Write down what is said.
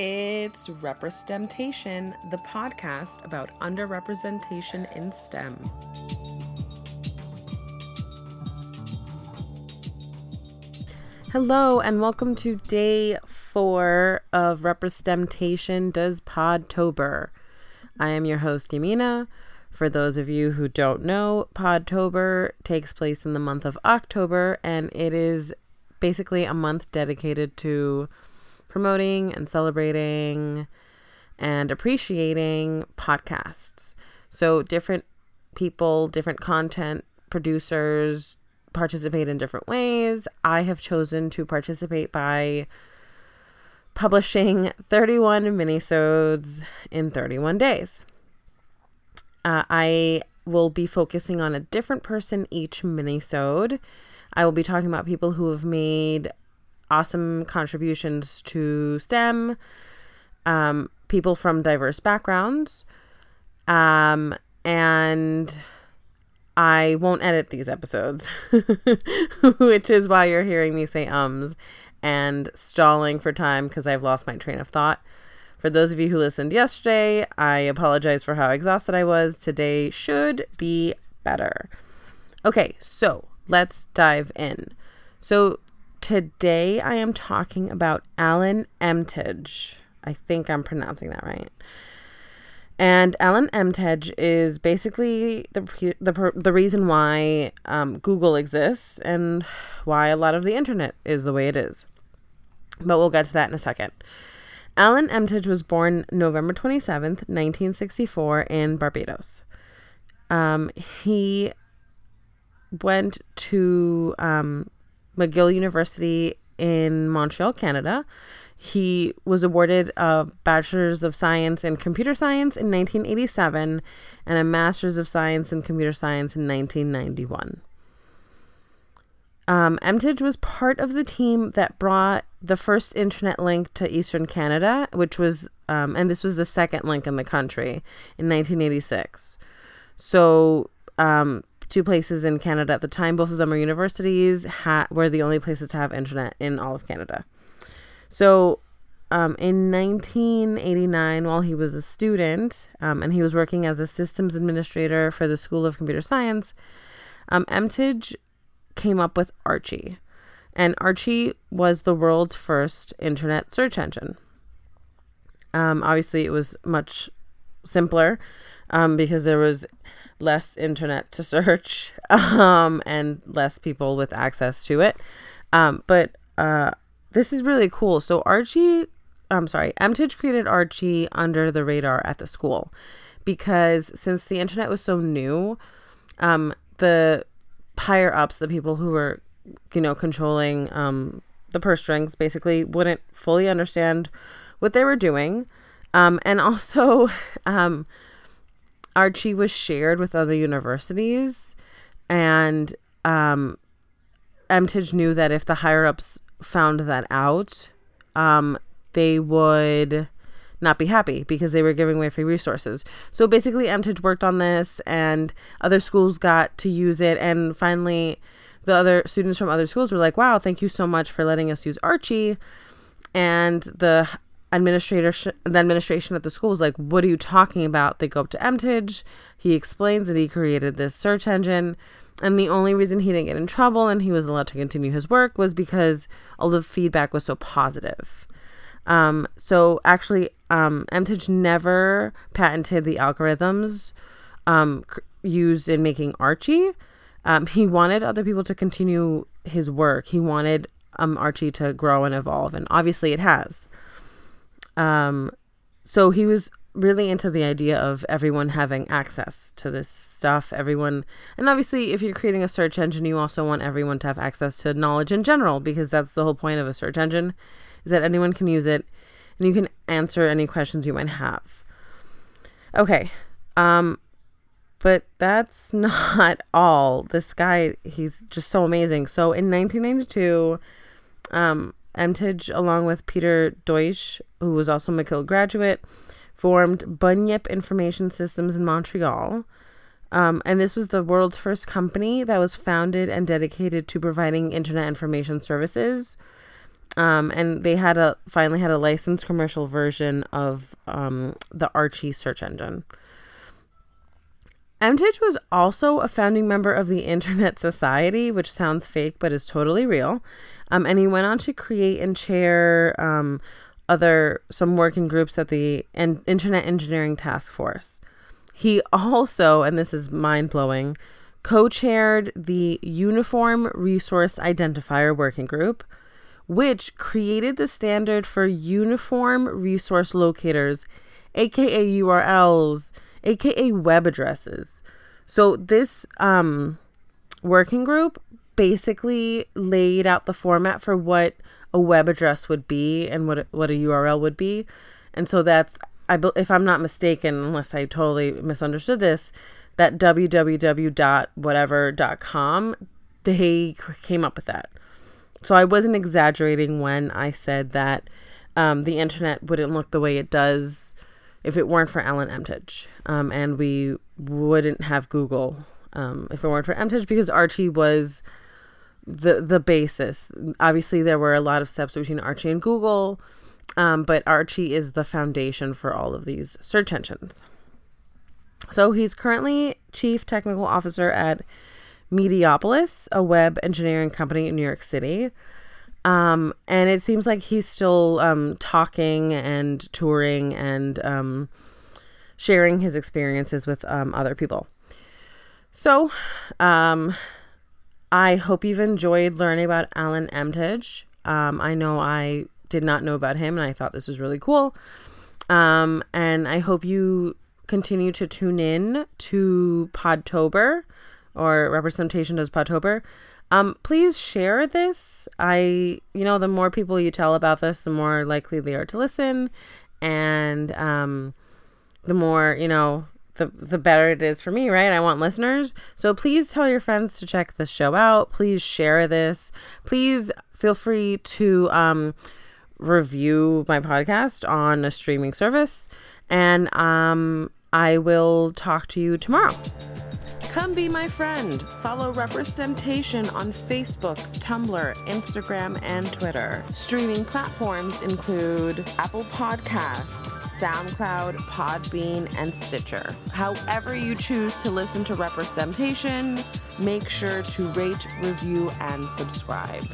It's RepreSTEMtation, the podcast about underrepresentation in STEM. Hello, and welcome to day four of RepreSTEMtation Does Podtober. I am your host, Yamina. For those of you who don't know, Podtober takes place in the month of October, and it is basically a month dedicated to promoting and celebrating and appreciating podcasts. So, different people, different content producers participate in different ways. I have chosen to participate by publishing 31 minisodes in 31 days. Uh, I will be focusing on a different person each minisode. I will be talking about people who have made awesome contributions to STEM, um, people from diverse backgrounds, um, and I won't edit these episodes, which is why you're hearing me say ums and stalling for time because I've lost my train of thought. For those of you who listened yesterday, I apologize for how exhausted I was. Today should be better. Okay, so let's dive in. So, Today I am talking about Alan Emtage. I think I'm pronouncing that right. And Alan Emtage is basically the the the reason why um, Google exists and why a lot of the internet is the way it is. But we'll get to that in a second. Alan Emtage was born November 27th, 1964, in Barbados. Um, he went to um, McGill University in Montreal, Canada. He was awarded a Bachelor's of Science in Computer Science in 1987 and a Master's of Science in Computer Science in 1991. Um, Emtage was part of the team that brought the first internet link to Eastern Canada, which was, um, and this was the second link in the country in 1986. So, um, two places in Canada at the time. Both of them are universities. Ha- were the only places to have internet in all of Canada. So, um, in 1989, while he was a student um, and he was working as a systems administrator for the School of Computer Science, um, came up with Archie. And Archie was the world's first internet search engine. Um, obviously, it was much simpler um, because there was less internet to search um, and less people with access to it. Um, but uh, this is really cool. So Archie, I'm sorry, Emtage created Archie under the radar at the school because since the internet was so new, um, the higher ups, the people who were, you know, controlling um, the purse strings, basically wouldn't fully understand what they were doing. Um, and also, um, Archie was shared with other universities, and um, Emtage knew that if the higher ups found that out, um, they would not be happy because they were giving away free resources. So basically, Emtage worked on this, and other schools got to use it, and finally, the other students from other schools were like, "Wow, thank you so much for letting us use Archie." And the administrator sh- the administration at the school was like what are you talking about? They go up to emtage. He explains that he created this search engine and the only reason he didn't get in trouble and he was allowed to continue his work was because all the feedback was so positive. Um, so actually um, emtage never patented the algorithms um, used in making archie. Um, he wanted other people to continue his work. He wanted um, archie to grow and evolve and obviously it has um, so he was really into the idea of everyone having access to this stuff. Everyone, and obviously, if you're creating a search engine, you also want everyone to have access to knowledge in general because that's the whole point of a search engine is that anyone can use it and you can answer any questions you might have. Okay. Um, but that's not all. This guy, he's just so amazing. So in 1992, um, Emtage, along with Peter Deutsch, who was also a McGill graduate, formed Bunyip Information Systems in Montreal. Um, and this was the world's first company that was founded and dedicated to providing internet information services. Um, and they had a finally had a licensed commercial version of um, the Archie search engine. Emtage was also a founding member of the Internet Society, which sounds fake but is totally real. Um, and he went on to create and chair um, other some working groups at the Internet Engineering Task Force. He also, and this is mind blowing, co chaired the Uniform Resource Identifier Working Group, which created the standard for uniform resource locators, aka URLs, aka web addresses. So, this um, working group basically laid out the format for what a web address would be and what what a URL would be. And so that's I if I'm not mistaken, unless I totally misunderstood this, that www.whatever.com they came up with that. So I wasn't exaggerating when I said that um, the internet wouldn't look the way it does if it weren't for Alan Emtage, um, and we wouldn't have Google um, if it weren't for Emtage because Archie was the the basis. Obviously, there were a lot of steps between Archie and Google, um, but Archie is the foundation for all of these search engines. So he's currently chief technical officer at Mediapolis, a web engineering company in New York City. Um, and it seems like he's still um, talking and touring and um, sharing his experiences with um, other people. So, um, I hope you've enjoyed learning about Alan Emtage. Um, I know I did not know about him, and I thought this was really cool. And I hope you continue to tune in to Podtober or RepreSTEMtation Does Podtober. Um, please share this. I, you know, the more people you tell about this, the more likely they are to listen, and um, the more you know, the the better it is for me, right? I want listeners. So please tell your friends to check this show out. Please share this. Please feel free to um, review my podcast on a streaming service, and um, I will talk to you tomorrow. Come be my friend. Follow RepreSTEMtation on Facebook, Tumblr, Instagram, and Twitter. Streaming platforms include Apple Podcasts, SoundCloud, Podbean, and Stitcher. However, you choose to listen to RepreSTEMtation, make sure to rate, review, and subscribe.